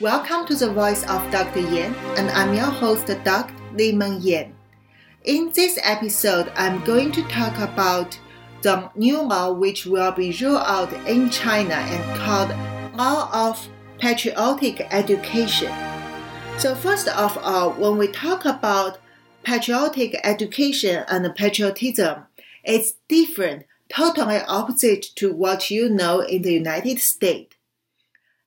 Welcome to the Voice of Dr. Yan, and I'm your host, Dr. Li-Meng Yan. In this episode, I'm going to talk about the new law which will be rolled out in China and called Law of Patriotic Education. So, first of all, when we talk about patriotic education and patriotism, it's different, totally opposite to what you know in the United States.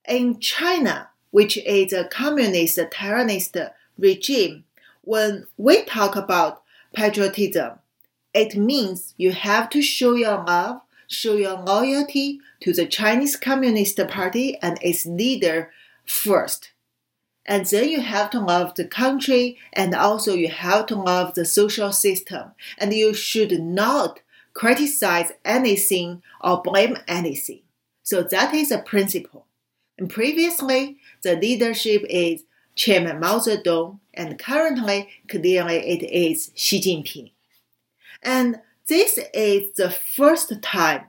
In China, which is a communist tyrannist regime, when we talk about patriotism, it means you have to show your love, show your loyalty to the Chinese Communist Party and its leader first. And then you have to love the country and also you have to love the social system. And you should not criticize anything or blame anything. So that is a principle. And previously, the leadership is Chairman Mao Zedong, and currently, clearly, it is Xi Jinping. And this is the first time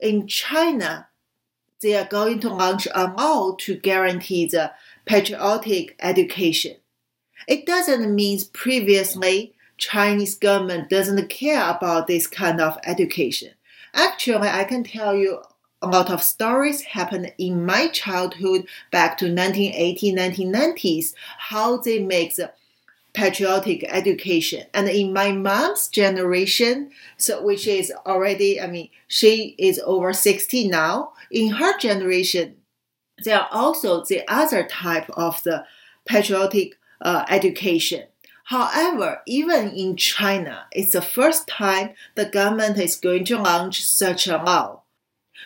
in China they are going to launch a law to guarantee the patriotic education. It doesn't mean previously Chinese government doesn't care about this kind of education. Actually, I can tell you a lot of stories happened in my childhood back to 1980s, 1990s, how they make the patriotic education. And in my mom's generation, so which is already, I mean, she is over 60 now. In her generation, there are also the other type of the patriotic uh, education. However, even in China, it's the first time the government is going to launch such a law.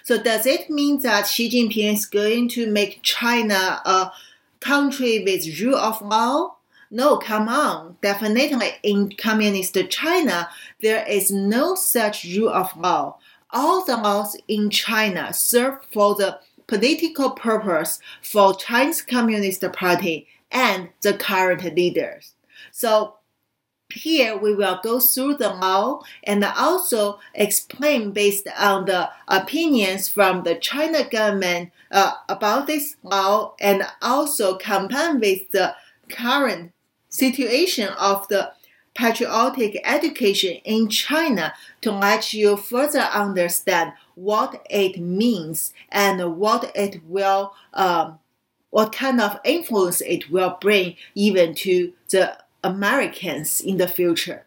So does it mean that Xi Jinping is going to make China a country with rule of law? No, come on. Definitely in communist China, there is no such rule of law. All the laws in China serve for the political purpose for Chinese Communist Party and the current leaders. So here we will go through the law and also explain based on the opinions from the China government uh, about this law and also compare with the current situation of the patriotic education in China to let you further understand what it means and what it will, um, what kind of influence it will bring even to the Americans in the future.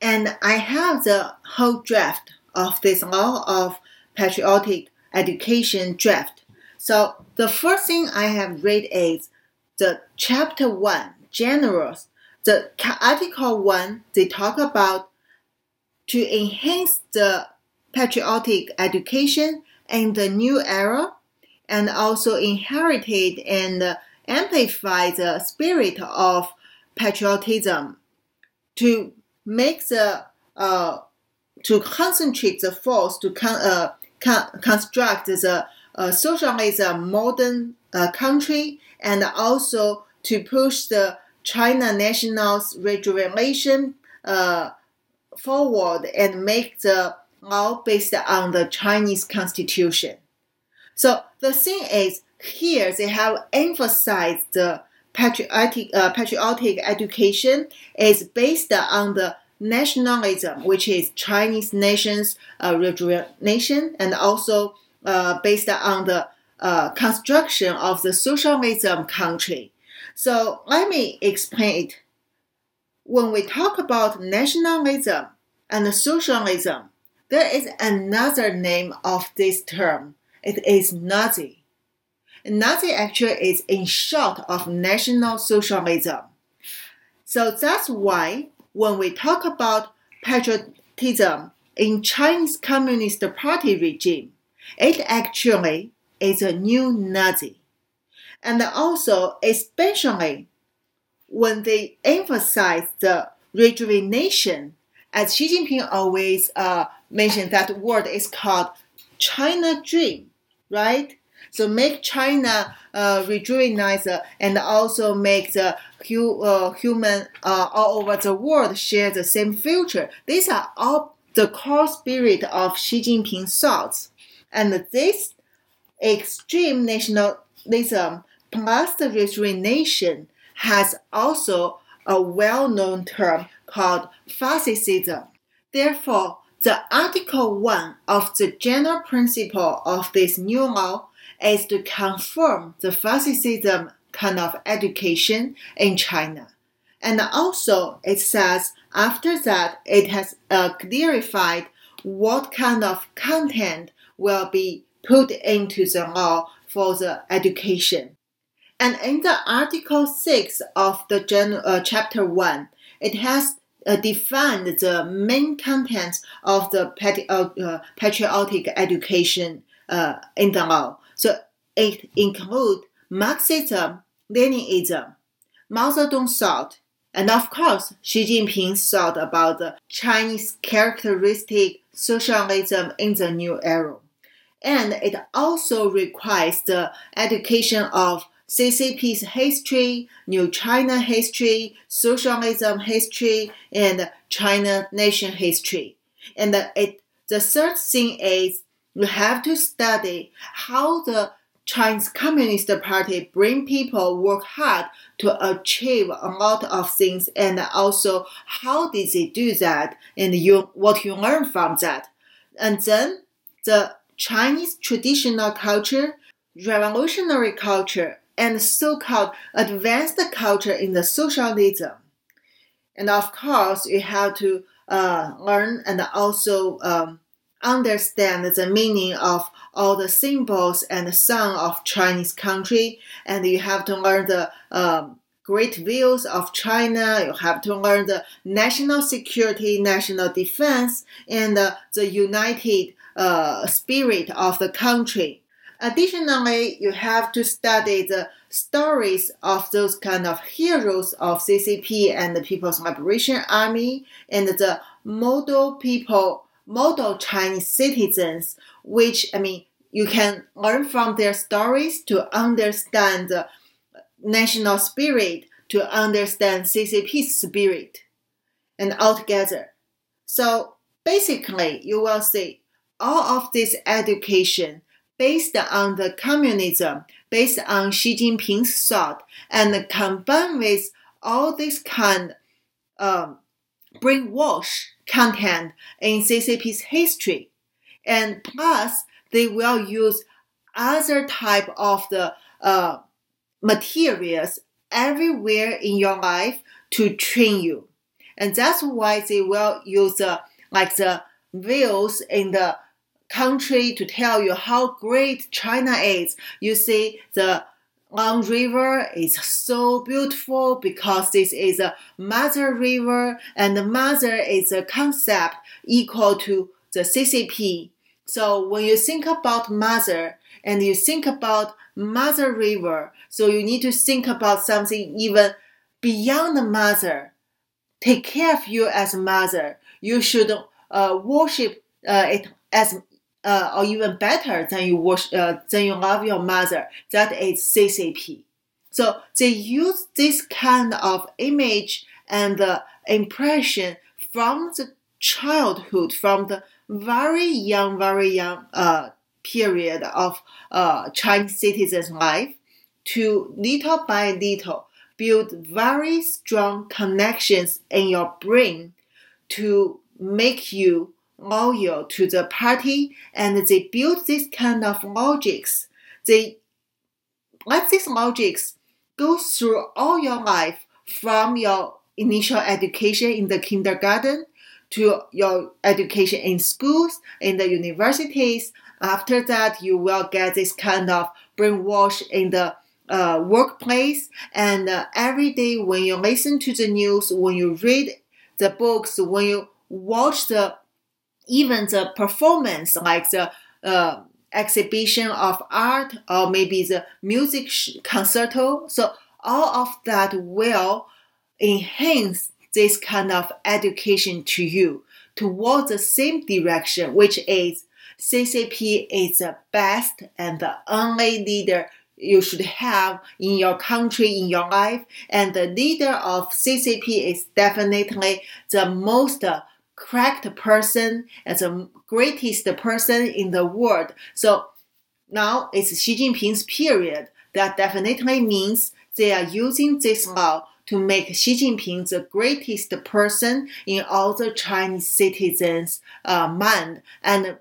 And I have the whole draft of this law of patriotic education draft. So the first thing I have read is the chapter one, generals. The article one, they talk about to enhance the patriotic education in the new era and also inherited and amplify the spirit of patriotism to make the uh, to concentrate the force to con- uh, con- construct the uh, socialism modern uh, country and also to push the China national's rejuvenation uh, forward and make the law based on the Chinese constitution. So the thing is, here they have emphasized the patriotic, uh, patriotic education is based on the nationalism, which is Chinese nation's uh, rejuvenation, and also uh, based on the uh, construction of the socialism country. So let me explain it. When we talk about nationalism and socialism, there is another name of this term. It is Nazi. Nazi actually is in short of National Socialism. So that's why when we talk about patriotism in Chinese Communist Party regime, it actually is a new Nazi. And also, especially when they emphasize the rejuvenation, as Xi Jinping always uh, mentioned, that word is called China Dream, right? So make China uh, rejuvenate and also make the hu- uh, human uh, all over the world share the same future. These are all the core spirit of Xi Jinping's thoughts. And this extreme nationalism plus the resignation has also a well-known term called fascism. Therefore, the Article 1 of the general principle of this new law is to confirm the fascism kind of education in China. And also, it says after that, it has uh, clarified what kind of content will be put into the law for the education. And in the Article 6 of the gen- uh, Chapter 1, it has uh, defined the main contents of the uh, uh, patriotic education uh, in the law. It includes Marxism, Leninism, Mao Zedong thought, and of course, Xi Jinping thought about the Chinese characteristic socialism in the new era. And it also requires the education of CCP's history, New China history, socialism history, and China nation history. And it, the third thing is you have to study how the Chinese Communist Party bring people work hard to achieve a lot of things and also how did they do that and you what you learn from that. And then the Chinese traditional culture, revolutionary culture, and so-called advanced culture in the socialism. And of course, you have to uh, learn and also um, understand the meaning of all the symbols and the song of Chinese country, and you have to learn the um, great views of China. You have to learn the national security, national defense, and uh, the united uh, spirit of the country. Additionally, you have to study the stories of those kind of heroes of CCP and the People's Liberation Army and the model people, model Chinese citizens, which, I mean, you can learn from their stories to understand national spirit, to understand CCP's spirit, and altogether. So basically, you will see all of this education based on the communism, based on Xi Jinping's thought, and combined with all this kind um, brainwash content in CCP's history. And plus, they will use other type of the uh, materials everywhere in your life to train you. And that's why they will use uh, like the views in the country to tell you how great China is. You see, the Long River is so beautiful because this is a mother river, and the mother is a concept equal to the CCP. So when you think about mother and you think about mother river, so you need to think about something even beyond the mother. Take care of you as mother. You should uh, worship uh, it as uh, or even better than you wash, uh, than you love your mother. That is CCP. So they use this kind of image and uh, impression from the childhood, from the very young, very young uh, period of uh, Chinese citizens' life to little by little build very strong connections in your brain to make you loyal to the party and they build this kind of logics. They let these logics go through all your life from your initial education in the kindergarten to your education in schools, in the universities. After that, you will get this kind of brainwash in the uh, workplace. And uh, every day when you listen to the news, when you read the books, when you watch the even the performance, like the uh, exhibition of art or maybe the music concerto. So all of that will enhance this kind of education to you towards the same direction, which is CCP is the best and the only leader you should have in your country, in your life. And the leader of CCP is definitely the most correct person as the greatest person in the world. So now it's Xi Jinping's period. that definitely means they are using this law to make Xi Jinping the greatest person in all the Chinese citizens' uh, mind. And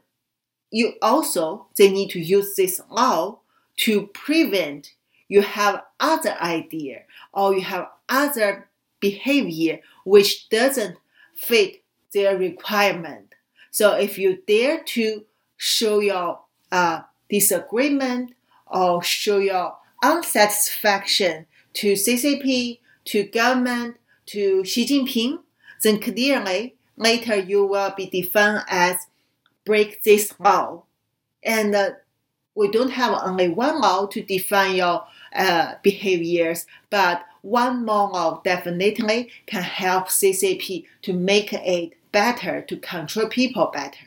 you also they need to use this law to prevent you have other idea or you have other behavior which doesn't fit their requirement. So if you dare to show your uh, disagreement or show your unsatisfaction to CCP, to government, to Xi Jinping, then clearly later you will be defined as break this law. And uh, we don't have only one law to define your uh, behaviors, but one more law definitely can help CCP to make it better, to control people better.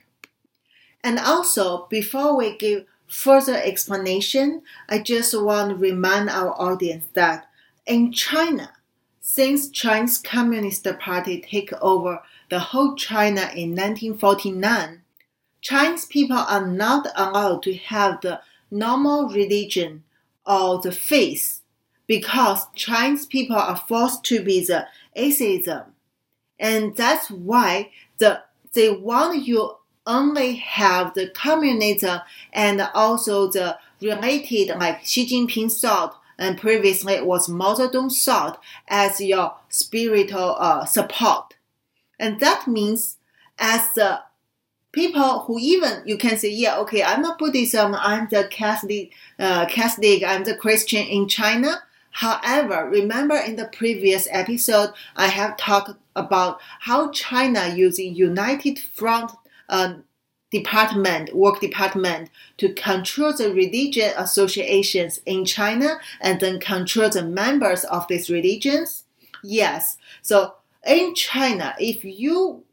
And also, before we give further explanation, I just want to remind our audience that in China, since Chinese Communist Party take over the whole China in 1949, Chinese people are not allowed to have the normal religion or the faith because Chinese people are forced to be the atheism. And that's why the, they want you only have the communism and also the related like Xi Jinping thought and previously it was Mao Zedong thought as your spiritual uh, support. And that means as the people who even you can say, yeah, okay, I'm a Buddhism, I'm the Catholic, uh, Catholic, I'm the Christian in China. However, remember in the previous episode, I have talked about how China using United Front uh, department, work department to control the religious associations in China and then control the members of these religions? Yes. So in China, if you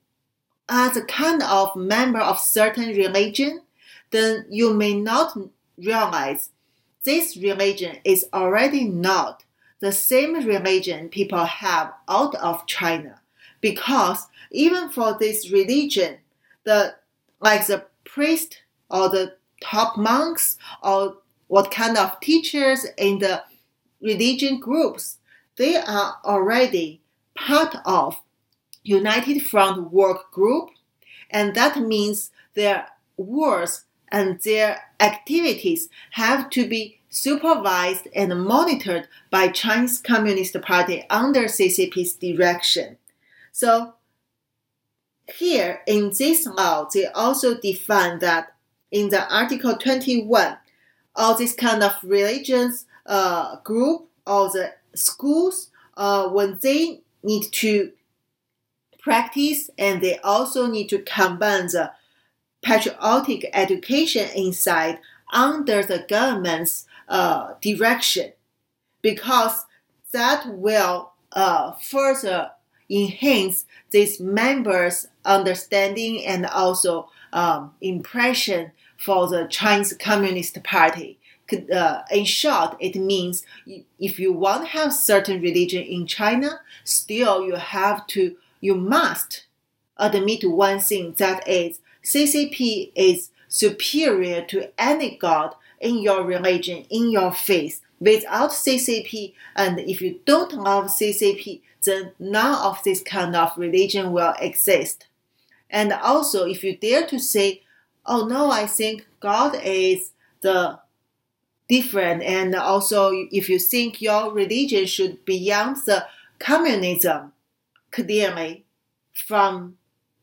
are the kind of member of certain religion, then you may not realize this religion is already not the same religion people have out of China. Because even for this religion, the like the priest or the top monks or what kind of teachers in the religion groups, they are already part of United Front work group, and that means their words and their activities have to be supervised and monitored by Chinese Communist Party under CCP's direction. So here in this law, they also define that in the Article 21, all these kind of religions uh, group or the schools, uh, when they need to practice and they also need to combine the patriotic education inside under the government's uh, direction because that will uh, further enhance these members' understanding and also um, impression for the Chinese Communist Party. Uh, in short, it means if you want to have certain religion in China, still you have to, you must admit one thing that is CCP is superior to any god in your religion, in your faith. Without CCP, and if you don't love CCP, then none of this kind of religion will exist. And also, if you dare to say, oh no, I think God is the different, and also if you think your religion should be beyond the communism, clearly from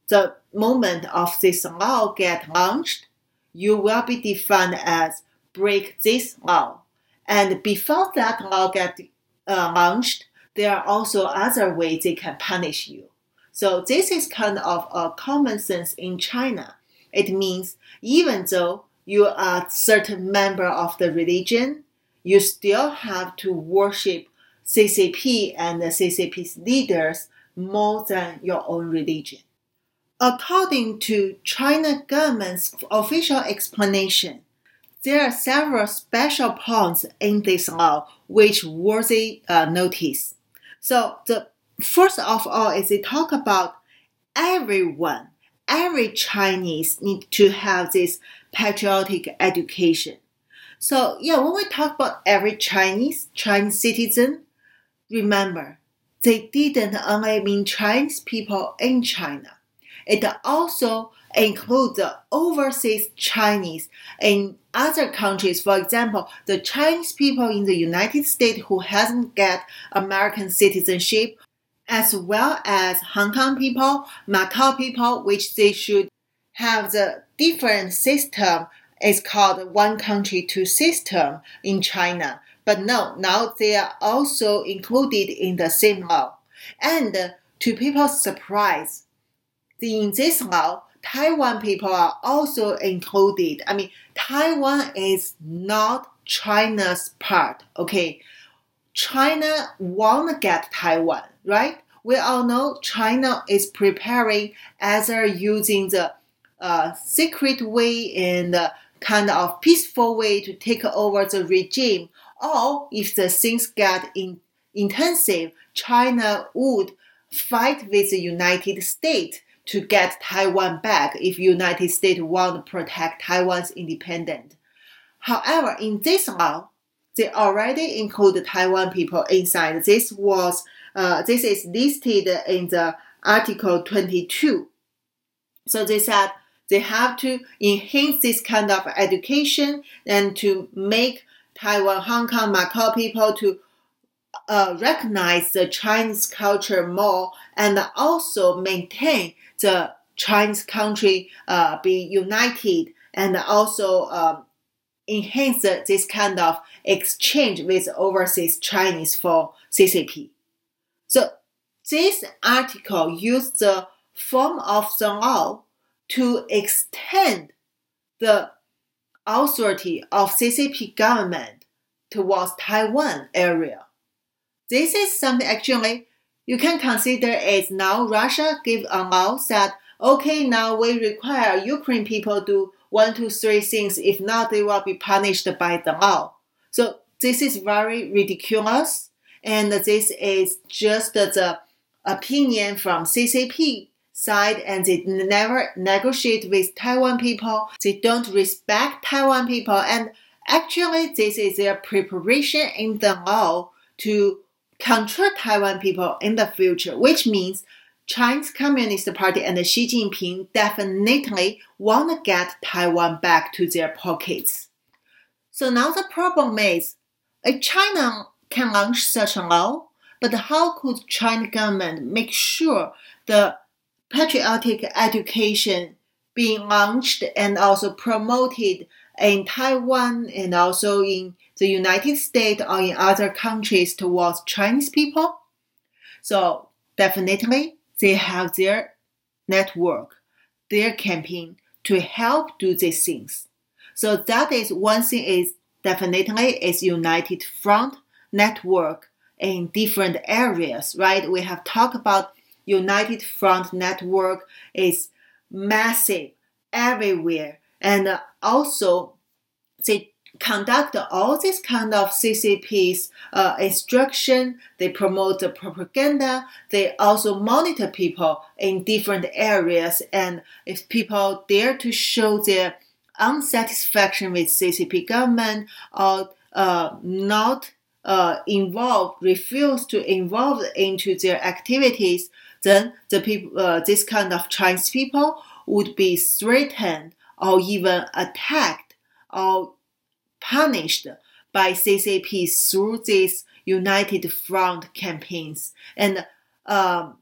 the moment of this law get launched, you will be defined as break this law. And before that law get uh, launched, there are also other ways they can punish you. So this is kind of a common sense in China. It means even though you are a certain member of the religion, you still have to worship CCP and the CCP's leaders more than your own religion. According to China government's official explanation, there are several special points in this law which worthy uh, notice. So the first of all is they talk about everyone, every Chinese need to have this patriotic education. So yeah, when we talk about every Chinese, Chinese citizen, remember, they didn't only mean Chinese people in China. It also includes the overseas Chinese in other countries. For example, the Chinese people in the United States who hasn't get American citizenship, as well as Hong Kong people, Macau people, which they should have the different system. It's called one country two system in China. But no, now they are also included in the same law. And to people's surprise, in this law, Taiwan people are also included. I mean, Taiwan is not China's part, okay? China wanna get Taiwan, right? We all know China is preparing either using the uh, secret way and kind of peaceful way to take over the regime, or if the things get in, intensive, China would fight with the United States to get Taiwan back if United States want to protect Taiwan's independence. However, in this law, they already include Taiwan people inside. This was uh, this is listed in the Article 22. So they said they have to enhance this kind of education and to make Taiwan, Hong Kong, Macau people to uh, recognize the Chinese culture more and also maintain the Chinese country uh, be united and also um, enhance this kind of exchange with overseas Chinese for CCP. So this article used the form of the law to extend the authority of CCP government towards Taiwan area. This is something actually you can consider as now Russia give a law that okay now we require Ukraine people do one two three things if not they will be punished by the law. So this is very ridiculous and this is just the opinion from CCP side and they never negotiate with Taiwan people. They don't respect Taiwan people and actually this is their preparation in the law to control Taiwan people in the future, which means Chinese Communist Party and Xi Jinping definitely want to get Taiwan back to their pockets. So now the problem is, if China can launch such a law, but how could China government make sure the patriotic education being launched and also promoted in Taiwan and also in the United States or in other countries towards Chinese people. So definitely they have their network, their campaign to help do these things. So that is one thing is definitely is United Front network in different areas, right? We have talked about United Front network is massive everywhere and also they conduct all this kind of CCP's uh, instruction. They promote the propaganda. They also monitor people in different areas. And if people dare to show their unsatisfaction with CCP government or uh, not uh, involved, refuse to involve into their activities, then the people, uh, this kind of Chinese people would be threatened or even attacked or punished by CCP through these United Front campaigns. And um,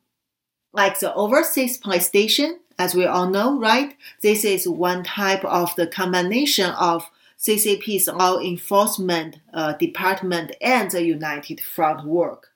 like the overseas police station, as we all know, right? This is one type of the combination of CCP's law enforcement uh, department and the United Front work.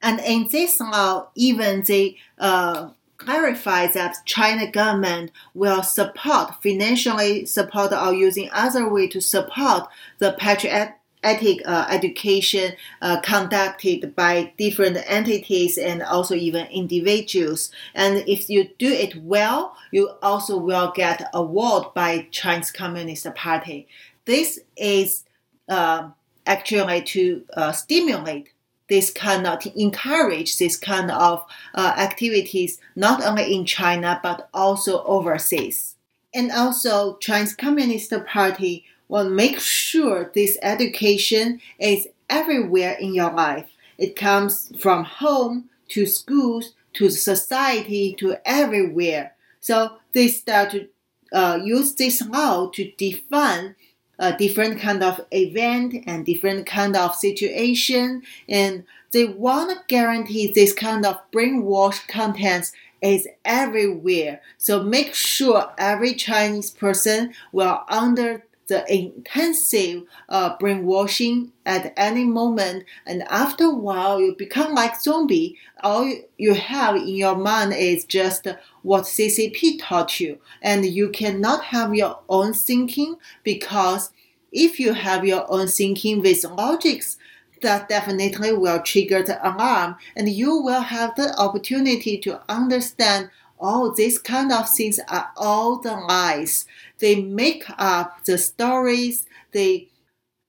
And in this law, even the uh, clarify that China government will support, financially support or using other way to support the patriotic uh, education uh, conducted by different entities and also even individuals. And if you do it well, you also will get award by Chinese Communist Party. This is uh, actually to uh, stimulate this kind of encourage this kind of uh, activities not only in China but also overseas. And also, Chinese Communist Party will make sure this education is everywhere in your life. It comes from home to schools to society to everywhere. So they start to uh, use this law to define a different kind of event and different kind of situation. And they want to guarantee this kind of brainwash contents is everywhere. So make sure every chinese person will under the intensive uh, brainwashing at any moment and after a while you become like zombie. All you have in your mind is just what ccp taught you. And you cannot have your own thinking because if you have your own thinking with logics that definitely will trigger the alarm and you will have the opportunity to understand all these kind of things are all the lies. They make up the stories, they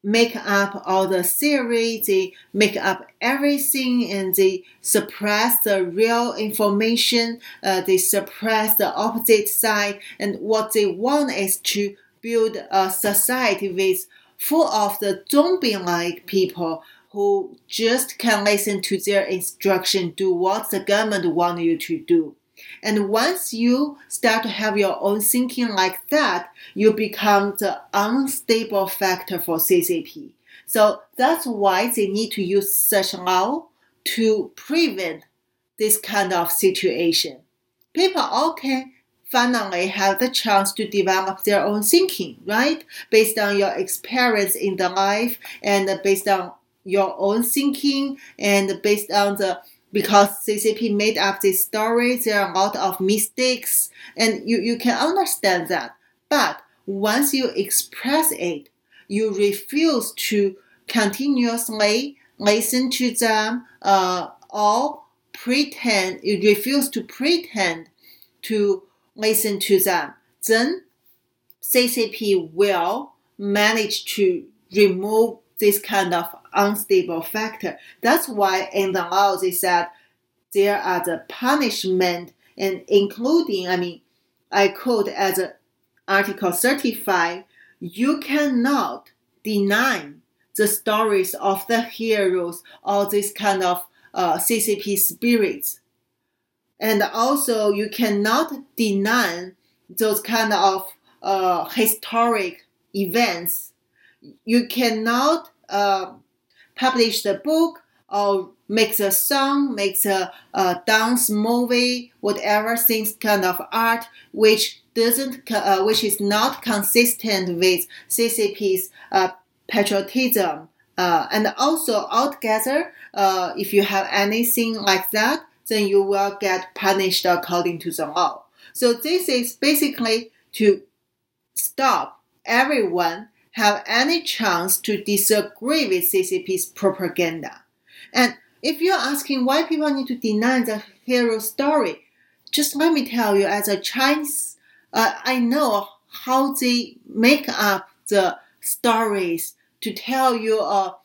make up all the theory, they make up everything, and they suppress the real information, uh, they suppress the opposite side, and what they want is to build a society with full of the zombie-like people who just can listen to their instruction, do what the government want you to do. And once you start to have your own thinking like that, you become the unstable factor for CCP. So that's why they need to use such law to prevent this kind of situation. People can finally have the chance to develop their own thinking, right? Based on your experience in the life and based on your own thinking and based on the because CCP made up this story, there are a lot of mistakes, and you, you can understand that. But once you express it, you refuse to continuously listen to them uh, or pretend, you refuse to pretend to listen to them. Then CCP will manage to remove this kind of unstable factor. That's why in the law they said there are the punishment and including, I mean, I quote as Article 35, you cannot deny the stories of the heroes or this kind of uh, CCP spirits. And also you cannot deny those kind of uh, historic events. You cannot uh, publish the book or make a song, make a, a dance movie, whatever things kind of art which doesn't, uh, which is not consistent with CCP's uh, patriotism. Uh, and also altogether, uh, if you have anything like that, then you will get punished according to the law. So this is basically to stop everyone have any chance to disagree with CCP's propaganda. And if you're asking why people need to deny the hero story, just let me tell you, as a Chinese, uh, I know how they make up the stories to tell you a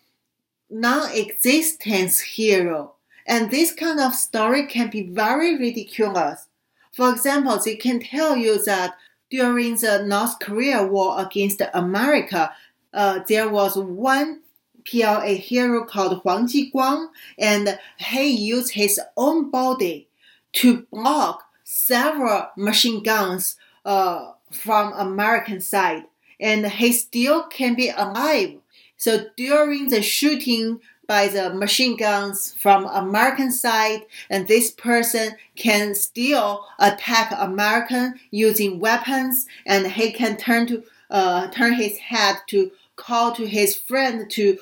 non-existence hero. And this kind of story can be very ridiculous. For example, they can tell you that during the North Korea war against America, uh, there was one PLA hero called Huang Jiguang, and he used his own body to block several machine guns uh, from American side, and he still can be alive. So during the shooting by the machine guns from American side, and this person can still attack American using weapons, and he can turn to uh, turn his head to call to his friend to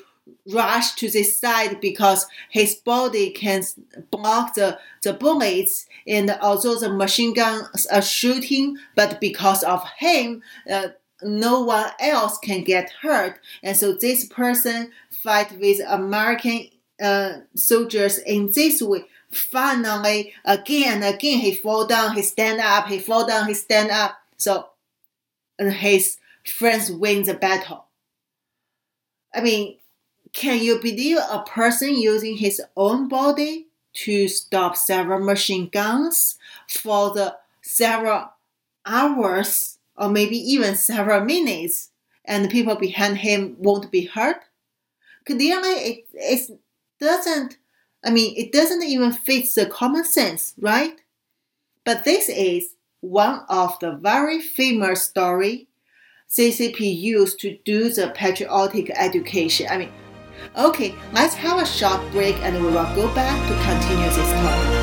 rush to this side because his body can block the, the bullets. And although the machine guns are shooting but because of him uh, no one else can get hurt. And so this person fight with American uh, soldiers in this way. Finally, again and again, he fall down, he stand up, he fall down, he stand up. So, and his friends win the battle. I mean, can you believe a person using his own body to stop several machine guns for the several hours or maybe even several minutes and the people behind him won't be hurt. Clearly, it, it doesn't, I mean, it doesn't even fit the common sense, right? But this is one of the very famous story CCP used to do the patriotic education. I mean, okay, let's have a short break and we will go back to continue this talk.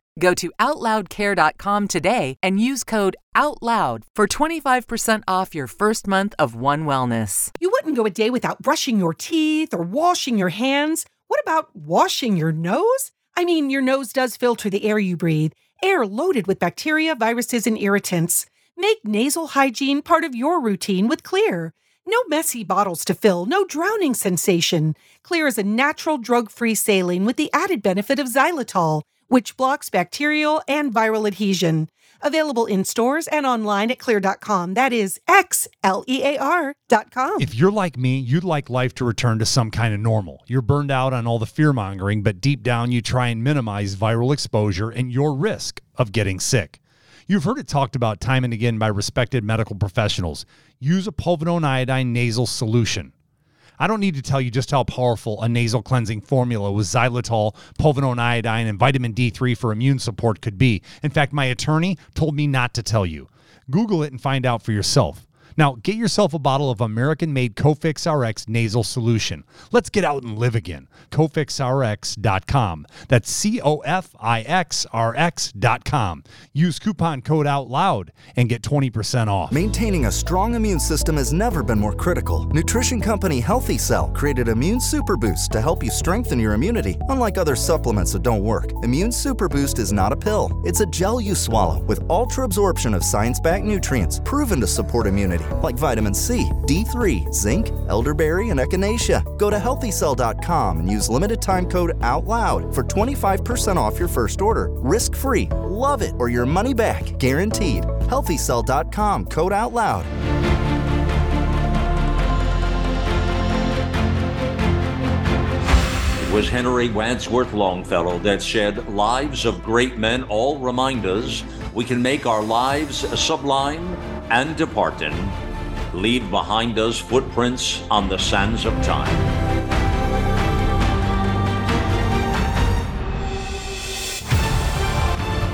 Go to OutLoudCare.com today and use code OUTLOUD for 25% off your first month of One Wellness. You wouldn't go a day without brushing your teeth or washing your hands. What about washing your nose? I mean, your nose does filter the air you breathe, air loaded with bacteria, viruses, and irritants. Make nasal hygiene part of your routine with Xlear. No messy bottles to fill, no drowning sensation. Xlear is a natural drug free saline with the added benefit of xylitol which blocks bacterial and viral adhesion. Available in stores and online at xlear.com. That is X L E A R.com. If you're like me, you'd like life to return to some kind of normal. You're burned out on all the fear mongering, but deep down you try and minimize viral exposure and your risk of getting sick. You've heard it talked about time and again by respected medical professionals. Use a povidone iodine nasal solution. I don't need to tell you just how powerful a nasal cleansing formula with xylitol, povidone iodine, and vitamin D3 for immune support could be. In fact, my attorney told me not to tell you. Google it and find out for yourself. Now, get yourself a bottle of American made Cofix RX nasal solution. Let's get out and live again. CofixRx.com. That's C O F I X R X.com. Use coupon code OUT LOUD and get 20% off. Maintaining a strong immune system has never been more critical. Nutrition company Healthy Cell created Immune Super Boost to help you strengthen your immunity, unlike other supplements that don't work. Immune Super Boost is not a pill, it's a gel you swallow with ultra absorption of science backed nutrients proven to support immunity like vitamin C, D3, zinc, elderberry, and echinacea. Go to healthycell.com and use limited time code OUTLOUD for 25% off your first order. Risk free. Love it or your money back. Guaranteed. Healthycell.com code OUTLOUD. It was Henry Wadsworth Longfellow that said, Lives of great men all remind us we can make our lives sublime and departing, leave behind us footprints on the sands of time.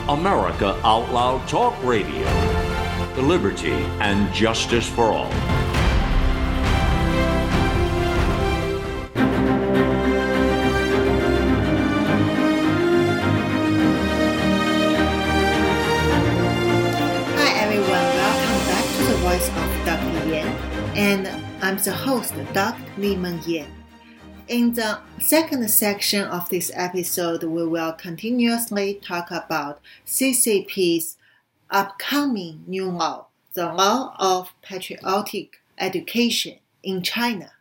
America Out Loud Talk Radio. The Liberty and justice for all. And I'm the host, Dr. Li-Meng Yan. In the second section of this episode, we will continuously talk about CCP's upcoming new law, the law of patriotic education in China.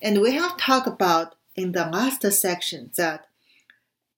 And we have talked about in the last section that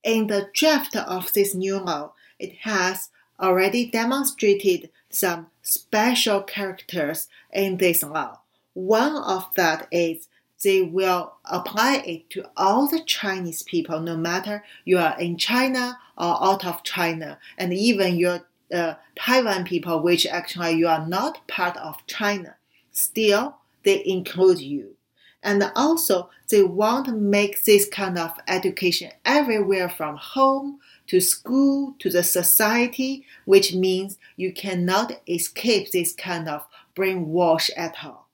in the draft of this new law, it has already demonstrated some special characters in this law. One of that is they will apply it to all the Chinese people, no matter you are in China or out of China, and even your uh, Taiwan people, which actually you are not part of China, still they include you. And also, they want to make this kind of education everywhere from home to school to the society, which means you cannot escape this kind of brainwash at all.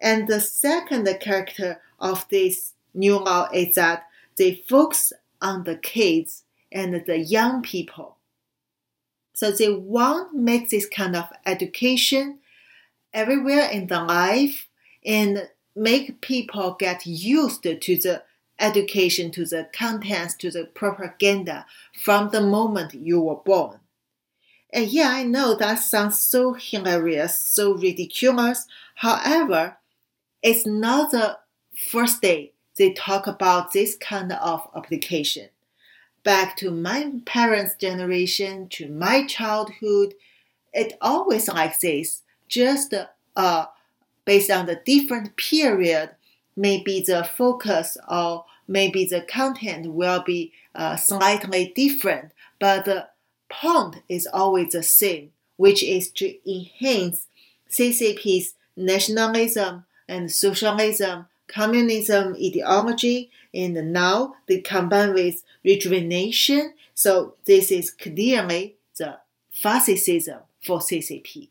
And the second character of this new law is that they focus on the kids and the young people. So they want make this kind of education everywhere in the life and make people get used to the education, to the contents, to the propaganda from the moment you were born. And yeah, I know that sounds so hilarious, so ridiculous. However, it's not the first day they talk about this kind of application. Back to my parents' generation, to my childhood, it always like this. Just uh, based on the different period, maybe the focus or maybe the content will be uh, slightly different, but the point is always the same, which is to enhance CCP's nationalism and socialism, communism ideology, and now they combine with rejuvenation. So this is clearly the fascism for CCP.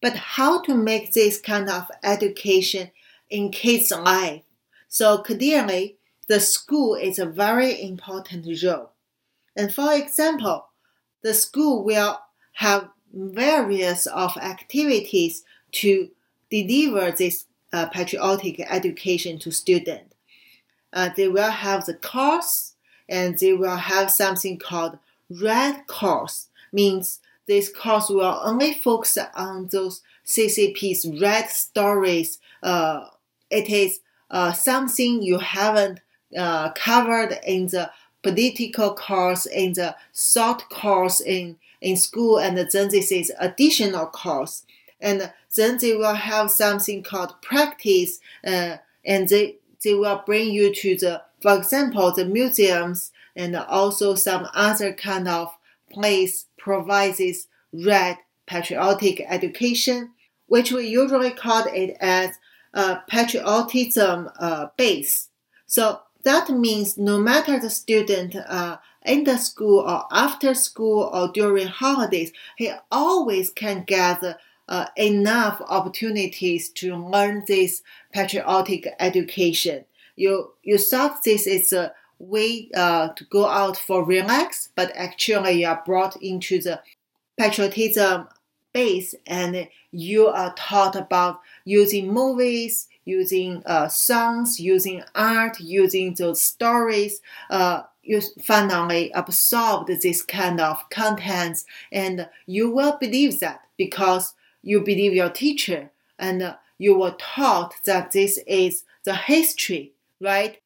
But how to make this kind of education in kids' life? So clearly, the school is a very important role. And for example, the school will have various of activities to deliver this uh, patriotic education to students. Uh, they will have the course and they will have something called red course means this course will only focus on those ccp's red stories uh, it is uh, something you haven't uh, covered in the political course in the thought course in in school and then this is additional course. And then they will have something called practice uh, and they they will bring you to the for example the museums and also some other kind of place provides this red patriotic education which we usually call it as a patriotism uh, base so that means no matter the student uh, in the school or after school or during holidays, he always can gather uh, enough opportunities to learn this patriotic education. You you thought this is a way uh, to go out for relax, but actually you are brought into the patriotism base and you are taught about using movies, using uh, songs, using art, using those stories. Uh, you finally absorb this kind of contents and you will believe that because you believe your teacher and you were taught that this is the history, right?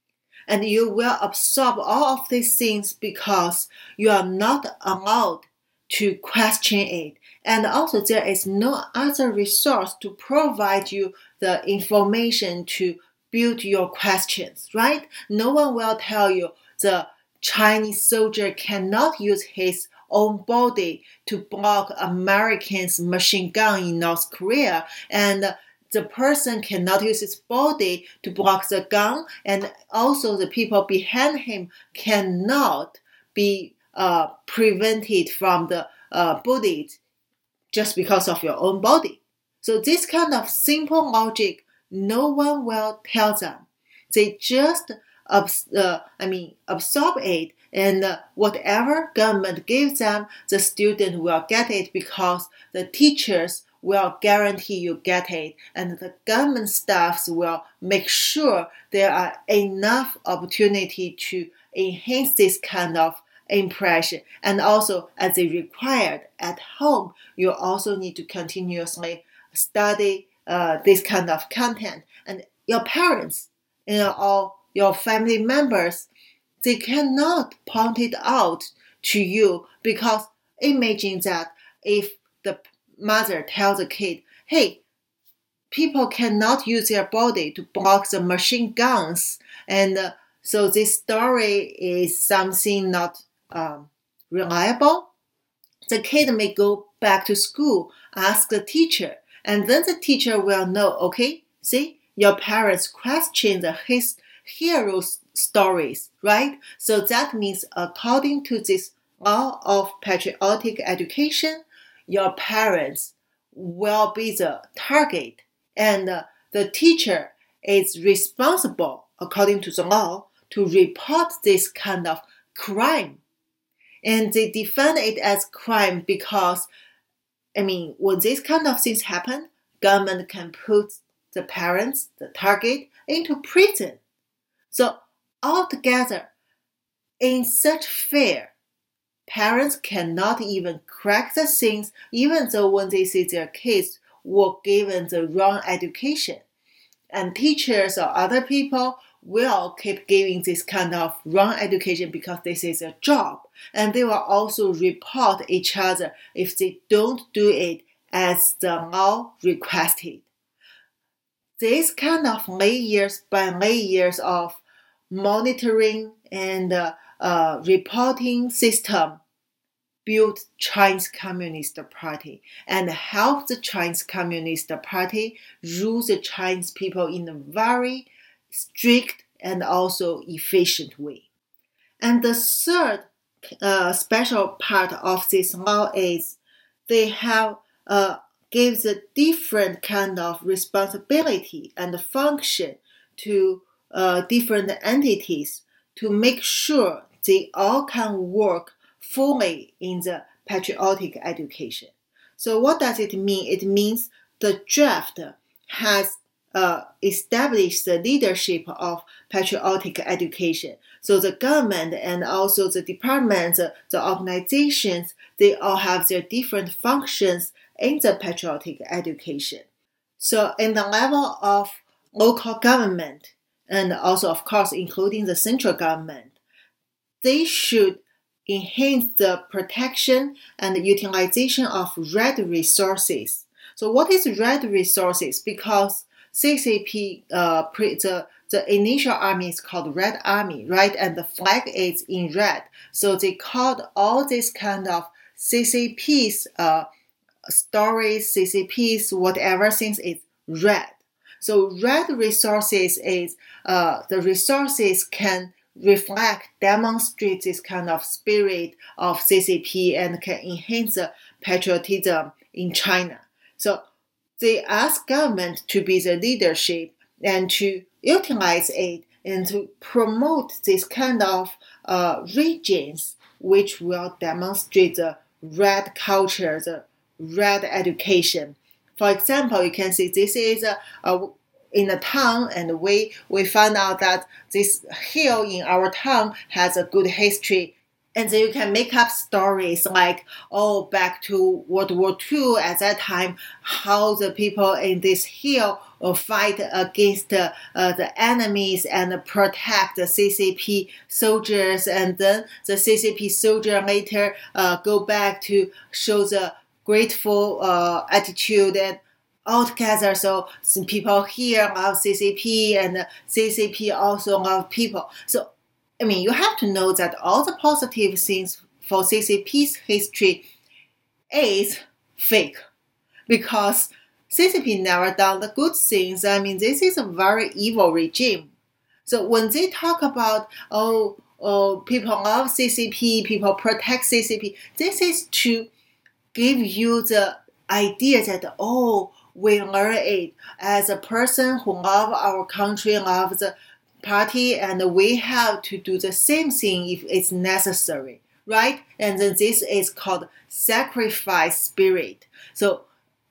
And you will absorb all of these things because you are not allowed to question it. And also, there is no other resource to provide you the information to build your questions, right? No one will tell you the Chinese soldier cannot use his own body to block Americans' machine gun in North Korea, and the person cannot use his body to block the gun, and also the people behind him cannot be uh, prevented from the uh, just because of your own body. So this kind of simple logic, no one will tell them. They just uh, I mean, absorb it, and uh, whatever government gives them, the student will get it because the teachers will guarantee you get it, and the government staffs will make sure there are enough opportunity to enhance this kind of impression. And also, as they required at home, you also need to continuously study uh, this kind of content. And your parents, you know, all your family members, they cannot point it out to you because imagine that if the mother tells the kid, hey, people cannot use their body to block the machine guns. And uh, so this story is something not um, reliable. The kid may go back to school, ask the teacher, and then the teacher will know, okay, see, your parents question the his hero stories, right? So that means according to this law of patriotic education, your parents will be the target and the teacher is responsible according to the law to report this kind of crime. And they define it as crime because, I mean, when this kind of things happen, government can put the parents, the target, into prison so altogether, in such fear, parents cannot even correct the things, even though when they see their kids were given the wrong education. And teachers or other people will keep giving this kind of wrong education because this is a job. And they will also report each other if they don't do it as the law requested. This kind of layers by layers of monitoring and uh, uh, reporting system built Chinese Communist Party and help the Chinese Communist Party rule the Chinese people in a very strict and also efficient way. And the third uh, special part of this law is they have uh, gives a different kind of responsibility and function to uh, different entities to make sure they all can work fully in the patriotic education. So what does it mean? It means the draft has uh, establish the leadership of patriotic education. So the government and also the departments, the organizations, they all have their different functions in the patriotic education. So in the level of local government, and also of course including the central government, they should enhance the protection and utilization of red resources. So what is red resources? Because CCP, uh, pre, the, the initial army is called Red Army, right? And the flag is in red. So they called all these kind of CCPs, uh, stories, CCPs, whatever things is red. So red resources is, uh, the resources can reflect, demonstrate this kind of spirit of CCP and can enhance the patriotism in China. So they ask government to be the leadership and to utilize it and to promote this kind of uh, regions which will demonstrate the red culture, the red education. For example, you can see this is a, a in a town and we we found out that this hill in our town has a good history and then you can make up stories like, oh, back to World War II at that time, how the people in this hill fight against uh, the enemies and protect the CCP soldiers. And then the CCP soldier later uh, go back to show the grateful uh, attitude and all together. So some people here love CCP and CCP also love people. So I mean, you have to know that all the positive things for CCP's history is fake because CCP never done the good things. I mean, this is a very evil regime. So when they talk about, oh, oh people love CCP, people protect CCP, this is to give you the idea that, oh, we learn it as a person who love our country, love the party and we have to do the same thing if it's necessary, right? And then this is called sacrifice spirit. So,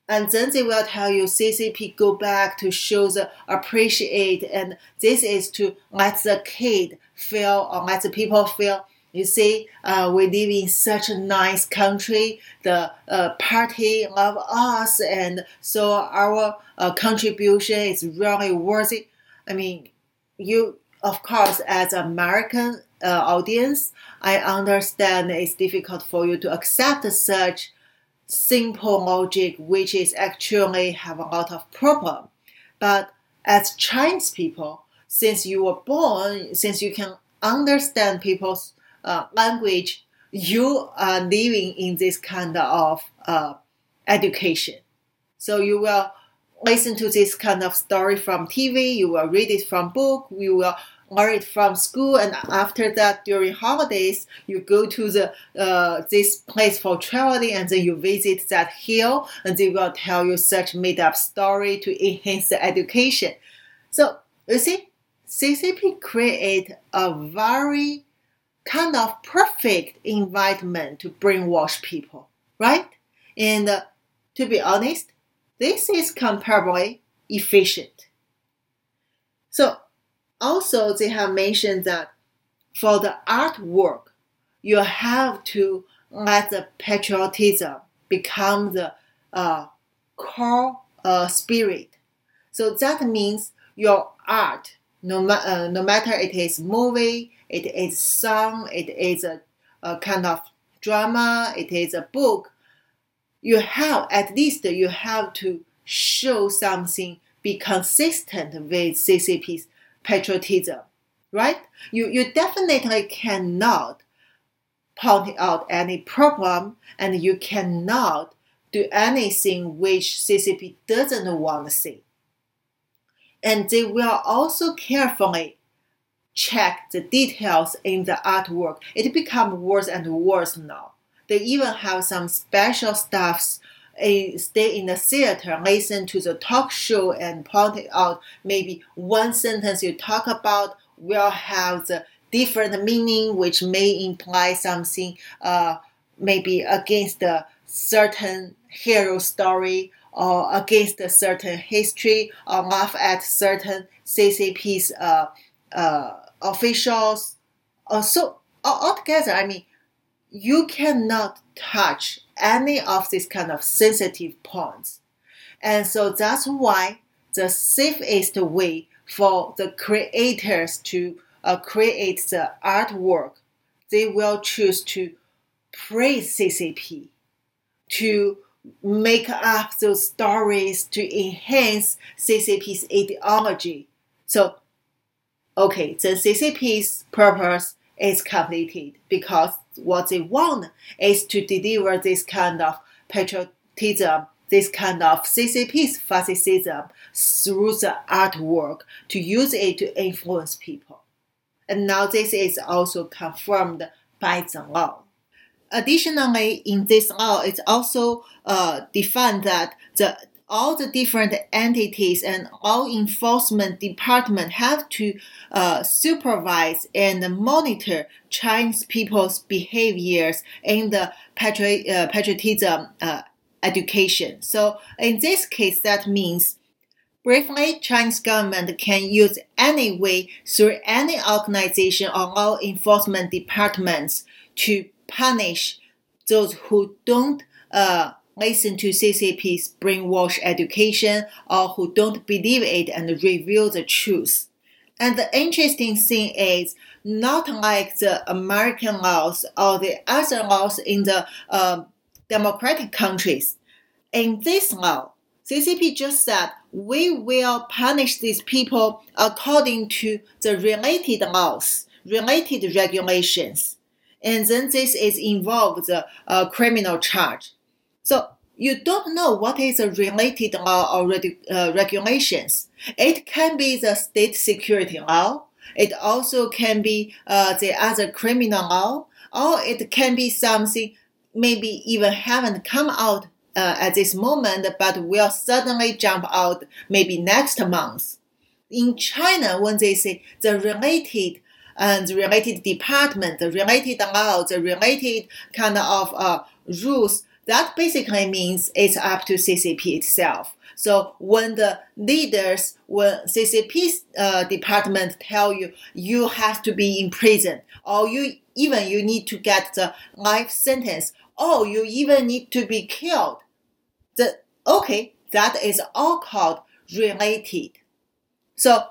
and then they will tell you CCP go back to show the appreciate, and this is to let the kid feel or let the people feel. You see, uh, we live in such a nice country. The uh, party love us, and so our uh, contribution is really worthy. I mean, you of course as American uh, audience, I understand it's difficult for you to accept such simple logic, which is actually have a lot of problem. But as Chinese people, since you were born, since you can understand people's uh, language, you are living in this kind of uh, education. So you will listen to this kind of story from TV, you will read it from book, you will learn it from school, and after that, during holidays, you go to the uh, this place for traveling, and then you visit that hill, and they will tell you such made up story to enhance the education. So you see, CCP create a very kind of perfect environment to brainwash people, right? And uh, to be honest, this is comparably efficient. So also they have mentioned that for the artwork, you have to let the patriotism become the uh, core uh, spirit. So that means your art, no, ma- uh, no matter it is movie, it is song, it is a, a kind of drama, it is a book, you have at least you have to show something, be consistent with CCP's patriotism, right? You you definitely cannot point out any problem, and you cannot do anything which CCP doesn't want to see. And they will also carefully check the details in the artwork. It becomes worse and worse now. They even have some special staffs stay in the theater, listen to the talk show, and point out maybe one sentence you talk about will have the different meaning, which may imply something uh, maybe against a certain hero story or against a certain history or laugh at certain CCP's uh, uh, officials. Uh, so altogether, I mean, you cannot touch any of these kind of sensitive points. And so that's why the safest way for the creators to uh, create the artwork, they will choose to praise CCP, to make up those stories to enhance CCP's ideology. So, okay, the CCP's purpose is completed because what they want is to deliver this kind of patriotism, this kind of CCP's fascism through the artwork to use it to influence people. And now this is also confirmed by the law. Additionally, in this law, it's also uh, defined that the all the different entities and all enforcement department have to uh, supervise and monitor Chinese people's behaviors in the patri- uh, patriotism uh, education. So in this case, that means briefly, Chinese government can use any way through any organization or law enforcement departments to punish those who don't uh, listen to CCP's brainwash education or who don't believe it and reveal the truth. And the interesting thing is, not like the American laws or the other laws in the uh, democratic countries. In this law, CCP just said we will punish these people according to the related laws, related regulations. And then this is involved the uh, criminal charge. So you don't know what is a related law or uh, regulations. It can be the state security law. It also can be uh, the other criminal law, or it can be something maybe even haven't come out uh, at this moment, but will suddenly jump out maybe next month. In China, when they say the related and the related department, the related law, the related kind of uh, rules that basically means it's up to CCP itself. So when the leaders, when CCP's uh, department tell you you have to be in prison, or you even you need to get the life sentence, or you even need to be killed, the okay, that is all called related. So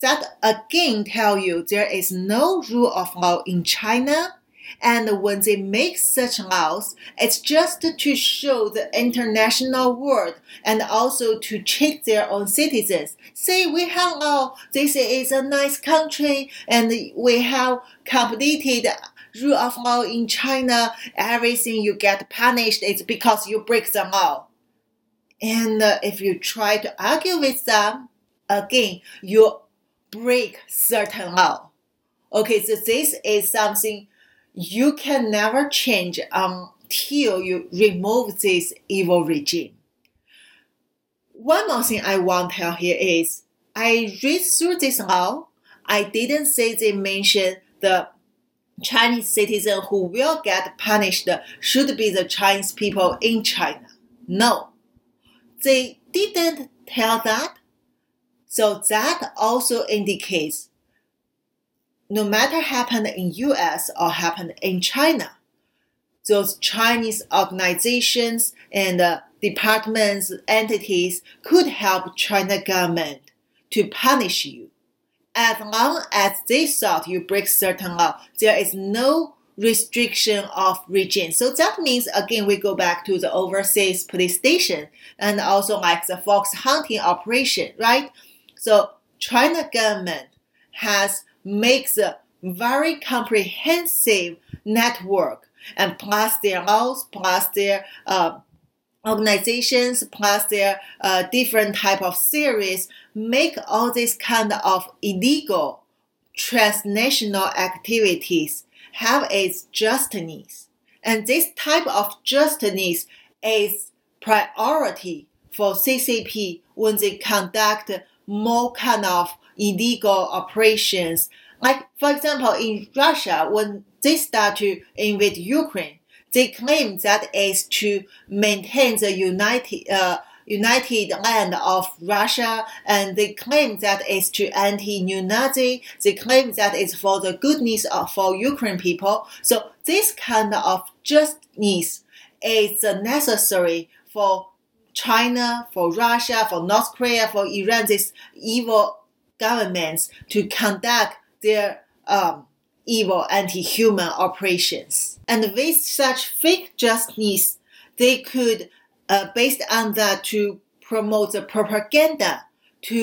that again tell you there is no rule of law in China and when they make such laws, it's just to show the international world and also to check their own citizens. Say we have law, this is a nice country, and we have completed rule of law in China. Everything you get punished is because you break the law. And if you try to argue with them, again, you break certain law. Okay, so this is something you can never change um, until you remove this evil regime. One more thing I want to tell here is I read through this law. I didn't say they mention the Chinese citizen who will get punished should be the Chinese people in China. No, they didn't tell that. So that also indicates no matter happened in US or happened in China, those Chinese organizations and uh, departments, entities could help China government to punish you. As long as they thought you break certain law, there is no restriction of region. So that means again we go back to the overseas police station and also like the fox hunting operation, right? So China government has makes a very comprehensive network and plus their laws, plus their uh, organizations, plus their uh, different type of series, make all this kind of illegal transnational activities have its justness. And this type of justness is priority for CCP when they conduct more kind of illegal operations. Like, for example, in Russia, when they start to invade Ukraine, they claim that is to maintain the united, uh, united land of Russia, and they claim that is to anti-new Nazi. They claim that is for the goodness of for Ukraine people. So this kind of justice is necessary for China, for Russia, for North Korea, for Iran, This evil governments to conduct their um, evil anti-human operations. And with such fake justice, they could, uh, based on that, to promote the propaganda to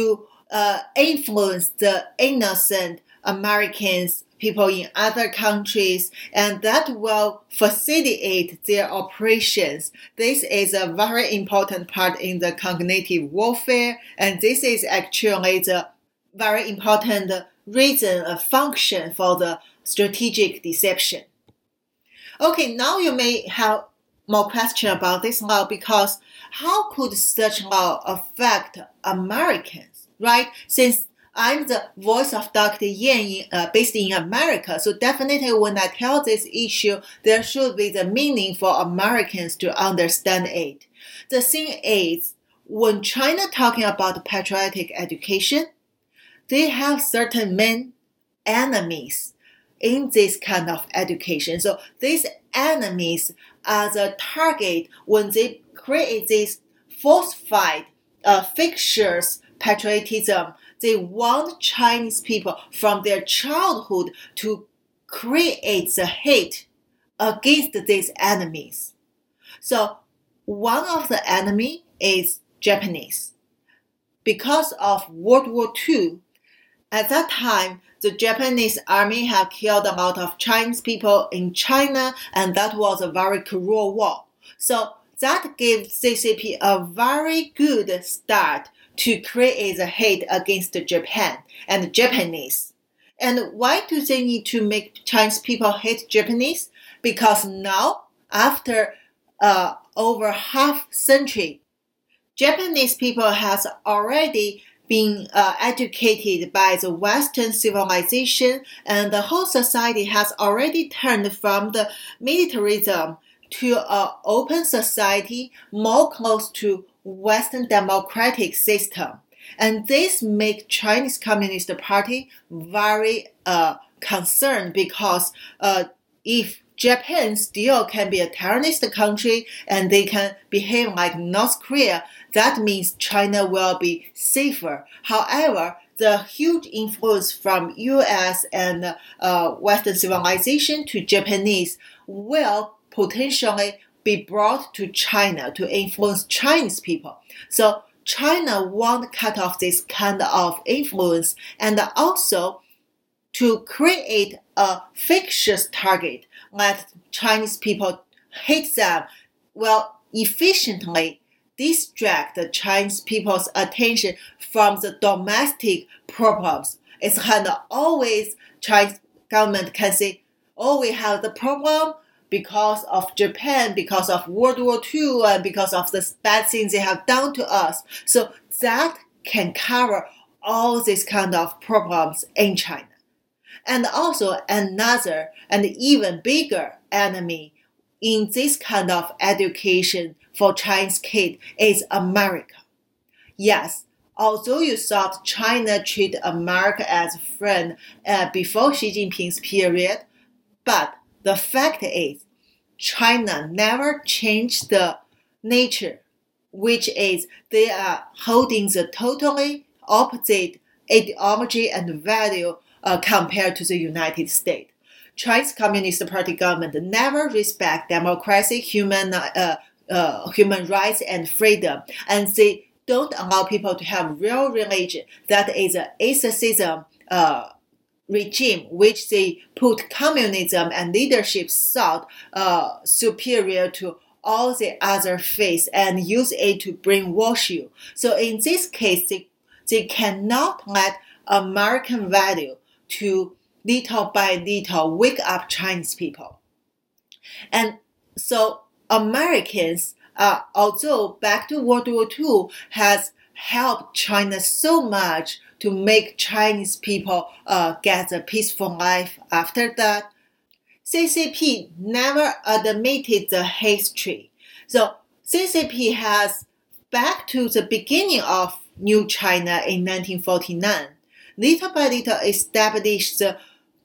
uh, influence the innocent Americans, people in other countries, and that will facilitate their operations. This is a very important part in the cognitive warfare, and this is actually the very important reason, a function for the strategic deception. Okay, now you may have more question about this law because how could such law affect Americans, right? Since I'm the voice of Dr. Yan uh, based in America, so definitely when I tell this issue, there should be the meaning for Americans to understand it. The thing is, when China talking about patriotic education, they have certain main enemies in this kind of education. So these enemies are the target when they create this falsified, uh, fictitious patriotism. They want Chinese people from their childhood to create the hate against these enemies. So one of the enemy is Japanese. Because of World War II, at that time, the Japanese army had killed a lot of Chinese people in China, and that was a very cruel war. So that gave CCP a very good start to create the hate against Japan and Japanese. And why do they need to make Chinese people hate Japanese? Because now, after uh, over half century, Japanese people has already been uh, educated by the Western civilization, and the whole society has already turned from the militarism to an open society more close to Western democratic system. And this make Chinese Communist Party very uh, concerned because uh, if Japan still can be a terrorist country and they can behave like North Korea, that means China will be safer. However, the huge influence from US and uh, Western civilization to Japanese will potentially be brought to China to influence Chinese people. So China won't cut off this kind of influence and also to create a fictitious target let Chinese people hate them will efficiently distract the Chinese people's attention from the domestic problems. It's kind of always Chinese government can say, oh, we have the problem because of Japan, because of World War II, and because of the bad things they have done to us. So that can cover all these kind of problems in China. And also another and even bigger enemy in this kind of education for Chinese kids is America. Yes, although you thought China treated America as a friend uh, before Xi Jinping's period, but the fact is, China never changed the nature, which is they are holding the totally opposite ideology and value uh, compared to the United States. Chinese Communist Party government never respect democracy, human uh, uh, human rights and freedom, and they don't allow people to have real religion. That is an atheism uh, regime, which they put communism and leadership thought uh, superior to all the other faiths and use it to brainwash you. So in this case, they, they cannot let American value to little by little wake up Chinese people. And so Americans, uh, although back to World War II has helped China so much to make Chinese people uh, get a peaceful life after that, CCP never admitted the history. So CCP has back to the beginning of New China in 1949, little by little established the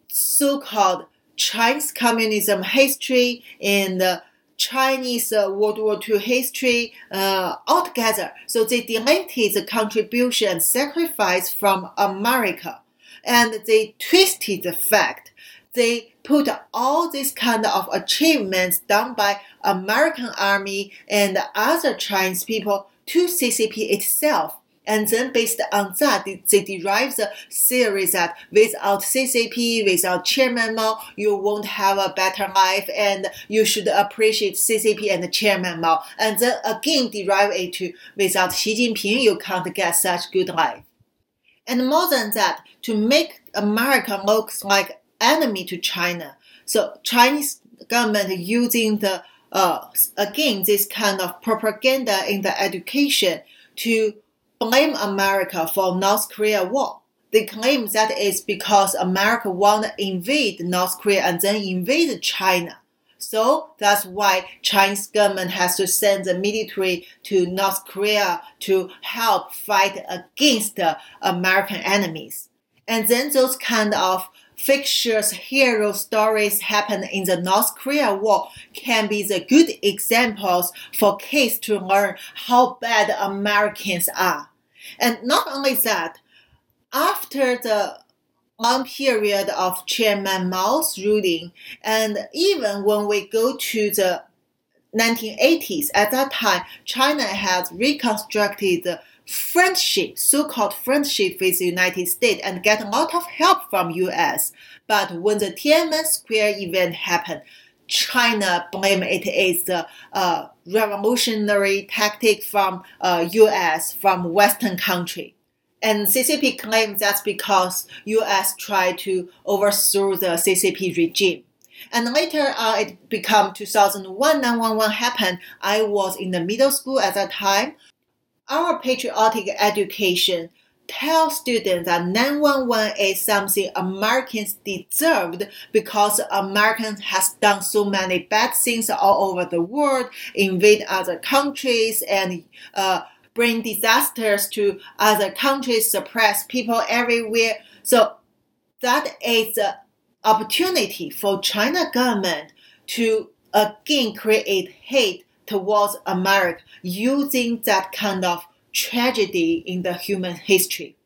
so-called Chinese communism history and the Chinese uh, World War II history uh, altogether. So they deleted the contribution and sacrifice from America, and they twisted the fact. They put all these kind of achievements done by American army and other Chinese people to CCP itself and then based on that, they derive the theory that without CCP, without Chairman Mao, you won't have a better life and you should appreciate CCP and Chairman Mao. And then again derive it to without Xi Jinping, you can't get such good life. And more than that, to make America look like enemy to China. So Chinese government using the uh, again this kind of propaganda in the education to blame America for North Korea war. They claim that it's because America want to invade North Korea and then invade China. So that's why Chinese government has to send the military to North Korea to help fight against American enemies. And then those kind of fictitious hero stories happen in the North Korea war can be the good examples for kids to learn how bad Americans are. And not only that, after the long period of Chairman Mao's ruling, and even when we go to the 1980s, at that time, China had reconstructed friendship, so-called friendship with the United States and get a lot of help from US. But when the Tiananmen Square event happened, China blame it is a uh, revolutionary tactic from uh, U.S. from Western country. And CCP claims that's because U.S. tried to overthrow the CCP regime. And later uh, it became 2001, 911 happened. I was in the middle school at that time. Our patriotic education tell students that 911 is something Americans deserved because Americans has done so many bad things all over the world, invade other countries and uh, bring disasters to other countries, suppress people everywhere. So that is an opportunity for China government to again create hate towards America using that kind of tragedy in the human history.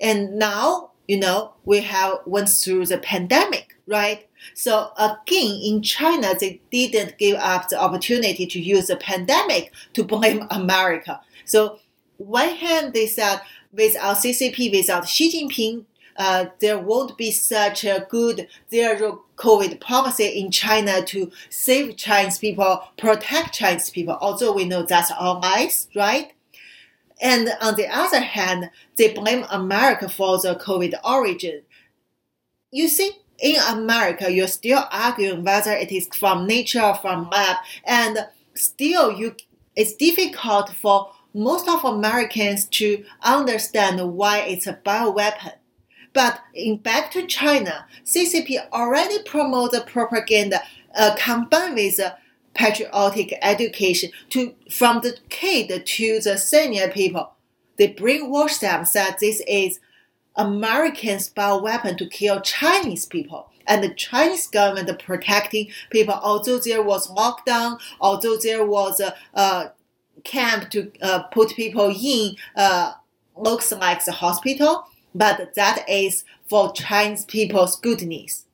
And now, you know, we have went through the pandemic, right? So again, in China, they didn't give up the opportunity to use the pandemic to blame America. So one hand, they said without CCP, without Xi Jinping, uh, there won't be such a good zero COVID policy in China to save Chinese people, protect Chinese people. Although we know that's all lies, right? And on the other hand, they blame America for the COVID origin. You see, in America, you're still arguing whether it is from nature or from lab, and still you it's difficult for most of Americans to understand why it's a bioweapon. But in back to China, CCP already promotes propaganda uh, combined with patriotic education to from the kid to the senior people. They brainwash them that this is American spy weapon to kill Chinese people. and the Chinese government protecting people, although there was lockdown, although there was a, a camp to uh, put people in, uh, looks like the hospital, but that is for Chinese people's goodness.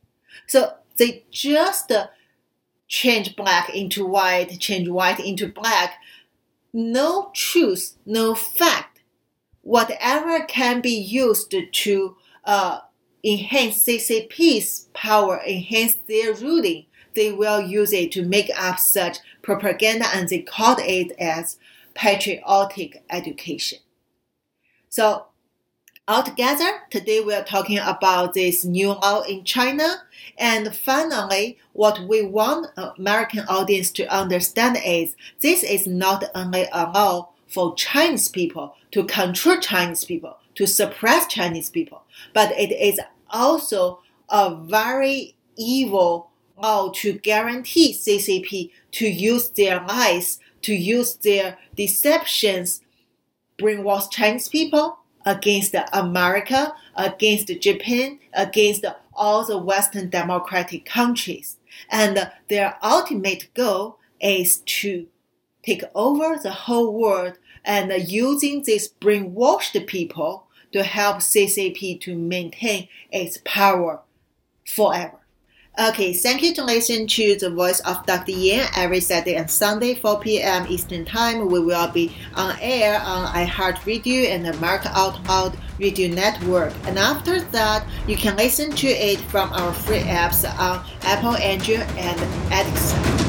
So they just change black into white, change white into black. No truth, no fact. Whatever can be used to uh, enhance CCP's power, enhance their ruling, they will use it to make up such propaganda and they called it as patriotic education. So altogether, today we are talking about this new law in China. And finally, what we want American audience to understand is this is not only a law for Chinese people to control Chinese people, to suppress Chinese people, but it is also a very evil law to guarantee CCP to use their lies, to use their deceptions, brainwash Chinese people against America, against Japan, against all the Western democratic countries. And their ultimate goal is to take over the whole world and using these brainwashed people to help CCP to maintain its power forever. Okay, thank you to listen to the voice of Dr. Yan every Saturday and Sunday, 4 p.m. Eastern Time. We will be on air on iHeartRadio and the America Out Loud Radio Network. And after that, you can listen to it from our free apps on Apple, Android, and Alexa.